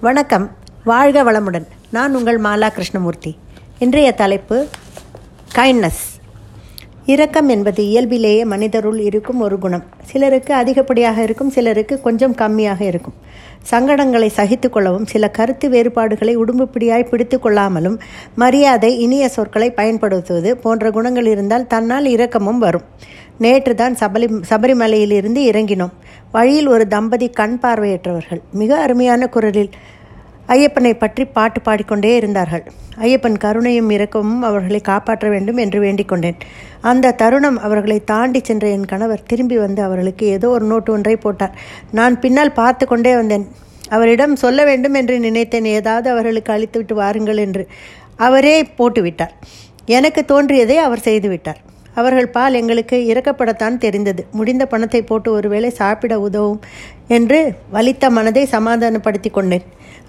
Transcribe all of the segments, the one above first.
வணக்கம். வாழ்க வளமுடன். நான் உங்கள் மாலா கிருஷ்ணமூர்த்தி. இன்றைய தலைப்பு கைண்ட்னஸ் இரக்கம் என்பது இயல்பிலேயே மனிதருள் இருக்கும் ஒரு குணம். சிலருக்கு அதிகப்படியாக இருக்கும் சிலருக்கு கொஞ்சம் கம்மியாக இருக்கும். சங்கடங்களை சகித்து கொள்ளவும் சில கருத்து வேறுபாடுகளை உடும்புப்பிடியாய் பிடித்து கொள்ளாமலும் மரியாதை இனிய சொற்களை பயன்படுத்துவது போன்ற குணங்கள் இருந்தால் தன்னால் இரக்கமும் வரும். நேற்று தான் சபரி சபரிமலையிலிருந்து இறங்கினோம். வழியில் ஒரு தம்பதி கண் பார்வையற்றவர்கள். மிக அருமையான குரலில் ஐயப்பனை பற்றி பாட்டு பாடிக்கொண்டே இருந்தார்கள். ஐயப்பன் கருணையும் இரக்கமும் அவர்களை காப்பாற்ற வேண்டும் என்று வேண்டிக் கொண்டேன். அந்த தருணம் அவர்களை தாண்டி சென்ற என் கணவர் திரும்பி வந்து அவர்களுக்கு ஏதோ ஒரு நோட்டு ஒன்றை போட்டார். நான் பின்னால் பார்த்து கொண்டே வந்தேன். அவரிடம் சொல்ல வேண்டும் என்று நினைத்தேன். ஏதாவது அவர்களுக்கு அழித்துவிட்டு வாருங்கள் என்று அவரே போட்டுவிட்டார். எனக்கு தோன்றியதை அவர் செய்துவிட்டார். அவர்கள் பால் எங்களுக்கு இறக்கப்படத்தான் தெரிந்தது. முடிந்த பணத்தை போட்டு ஒருவேளை சாப்பிட உதவும் என்று வலித்த மனதை சமாதானப்படுத்தி கொண்டேன்.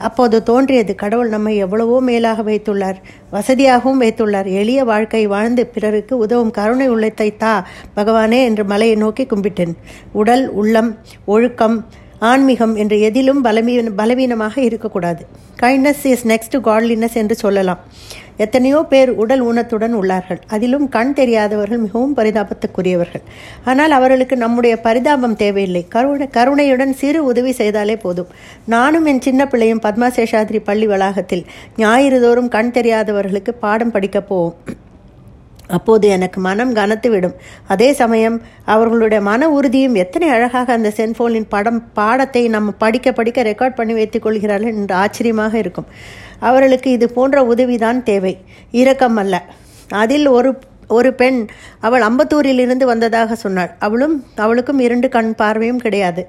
அப்போது தோன்றியது கடவுள் நம்மை எவ்வளவோ மேலாக வைத்துள்ளார் வசதியாகவும் வைத்துள்ளார். எளிய வாழ்க்கை வாழ்ந்து பிறருக்கு உதவும் கருணை உள்ளத்தை தா பகவானே என்று மலையை நோக்கி கும்பிட்டேன். உடல் உள்ளம் ஒழுக்கம் ஆன்மீகம் என்று எதிலும் பலவீன பலவீனமாக இருக்கக்கூடாது. கைண்ட்னஸ் இஸ் நெக்ஸ்ட் காட்லினஸ் என்று சொல்லலாம். எத்தனையோ பேர் உடல் ஊனத்துடன் உள்ளார்கள். அதிலும் கண் தெரியாதவர்கள் மிகவும் பரிதாபத்துக்குரியவர்கள். ஆனால் அவர்களுக்கு நம்முடைய பரிதாபம் தேவையில்லை. கருணை கருணையுடன் சிறு உதவி செய்தாலே போதும். நானும் என் சின்ன பிள்ளையும் பத்மா சேஷாத்ரி பள்ளி வளாகத்தில் ஞாயிறுதோறும் கண் தெரியாதவர்களுக்கு பாடம் படிக்கப் போவோம். அப்போது எனக்கு மனம் கனத்துவிடும். அதே சமயம் அவர்களுடைய மன உறுதியும் எத்தனை அழகாக அந்த சென்ஃபோனின் படம் பாடத்தை நம்ம படிக்க படிக்க ரெக்கார்ட் பண்ணி வைத்துக் கொள்கிறார்கள் என்று ஆச்சரியமாக இருக்கும். அவர்களுக்கு இது போன்ற உதவிதான் தேவை. இரக்கம் அல்ல. அதில் ஒரு ஒரு பெண் அவள் அம்பத்தூரிலிருந்து வந்ததாக சொன்னாள். அவளும் அவளுக்கும் இரண்டு கண் பார்வையும் கிடையாது.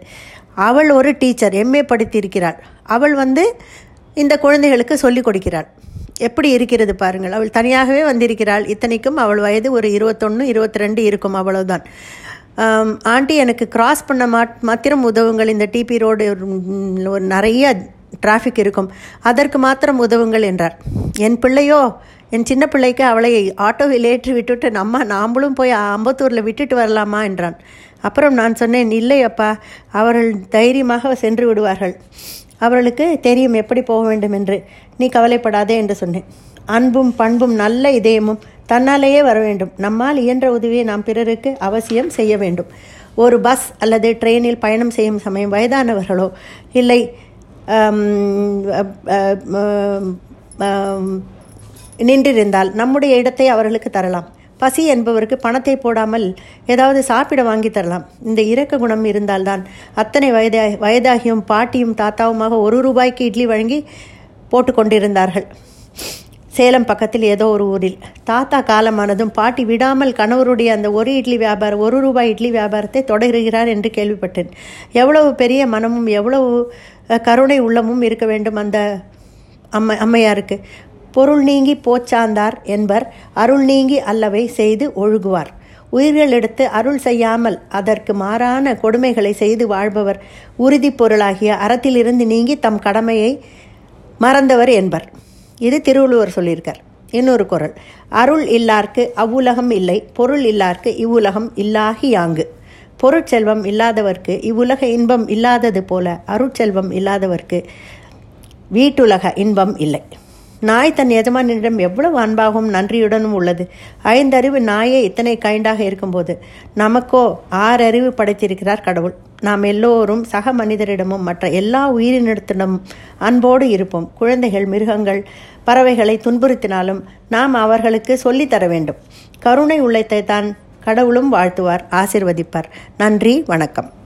அவள் ஒரு டீச்சர் எம்ஏ படித்திருக்கிறாள். அவள் வந்து இந்த குழந்தைகளுக்கு சொல்லிக் கொடுக்கிறாள். எப்படி இருக்கிறது பாருங்கள். அவள் தனியாகவே வந்திருக்கிறாள். இத்தனைக்கும் அவள் வயது ஒரு இருபத்தொன்று இருபத்தி ரெண்டு இருக்கும் அவ்வளவுதான். ஆண்டி எனக்கு கிராஸ் பண்ண மாட் மாத்திரம் உதவுங்கள். இந்த டிபி ரோடு ஒரு நிறைய டிராஃபிக் இருக்கும். அதற்கு மாத்திரம் உதவுங்கள் என்றார். என் பிள்ளையோ என் சின்ன பிள்ளைக்கு அவளை ஆட்டோவில் ஏற்றி விட்டுட்டு நம்ம நாம்பளும் போய் அம்பத்தூரில் விட்டுட்டு வரலாமா? என்றான். அப்புறம் நான் சொன்னேன் இல்லை அப்பா. அவர்கள் தைரியமாக சென்று விடுவார்கள். அவர்களுக்கு தெரியும் எப்படி போக வேண்டும் என்று. நீ கவலைப்படாதே என்று சொன்னேன். அன்பும் பண்பும் நல்ல இதயமும் தன்னாலேயே வர வேண்டும். நம்மால் இயன்ற உதவியை நாம் பிறருக்கு அவசியம் செய்ய வேண்டும். ஒரு பஸ் அல்லது ட்ரெயினில் பயணம் செய்யும் சமயம் வயதானவர்களோ இல்லை நின்றிருந்தால் நம்முடைய இடத்தை அவர்களுக்கு தரலாம். பசி என்பவருக்கு பணத்தை போடாமல் ஏதாவது சாப்பிட வாங்கி தரலாம். இந்த இரக்க குணம் இருந்தால்தான் அத்தனை வயதா வயதாகியும் பாட்டியும் தாத்தாவுமாக ஒரு ரூபாய்க்கு இட்லி வழங்கி போட்டு கொண்டிருந்தார்கள். சேலம் பக்கத்தில் ஏதோ ஒரு ஊரில். தாத்தா காலமானதும் பாட்டி விடாமல் கணவருடைய அந்த ஒரு இட்லி வியாபாரம் ஒரு ரூபாய் இட்லி வியாபாரத்தை தொடர்கிறார் என்று கேள்விப்பட்டேன். எவ்வளவு பெரிய மனமும் எவ்வளவு கருணை உள்ளமும் இருக்க வேண்டும் அந்த அம்மை அம்மையாருக்கு. பொருள் நீங்கி போச்சாந்தார் என்பர் அருள் நீங்கி அல்லவை செய்து ஒழுகுவார். உயிர்கள் எடுத்து அருள் செய்யாமல் அதற்கு மாறான கொடுமைகளை செய்து வாழ்பவர் உறுதி பொருளாகிய அறத்திலிருந்து நீங்கி தம் கடமையை மறந்தவர் என்பர். இது திருவள்ளுவர் சொல்லியிருக்கார். இன்னொரு குரல். அருள் இல்லார்க்கு அவ்வுலகம் இல்லை பொருள் இல்லார்க்கு இவ்வுலகம் இல்லாகி யாங்கு. பொருட்செல்வம் இல்லாதவர்க்கு இவ்வுலக இன்பம் இல்லாதது போல அருட்செல்வம் இல்லாதவர்க்கு வீட்டுலக இன்பம் இல்லை. நாய் தன் எஜமானிடம் எவ்வளவு அன்பாகவும் நன்றியுடனும் உள்ளது. ஐந்தறிவு நாயே இத்தனை கைண்டாக இருக்கும்போது நமக்கோ ஆறறிவு படைத்திருக்கிறார் கடவுள். நாம் எல்லோரும் சக மனிதரிடமும் மற்ற எல்லா உயிரினத்திடமும் அன்போடு இருப்போம். குழந்தைகள் மிருகங்கள் பறவைகளை துன்புறுத்தினாலும் நாம் அவர்களுக்கு சொல்லித்தர வேண்டும். கருணை உள்ளத்தை தான் கடவுளும் வாழ்த்துவார் ஆசிர்வதிப்பார். நன்றி வணக்கம்.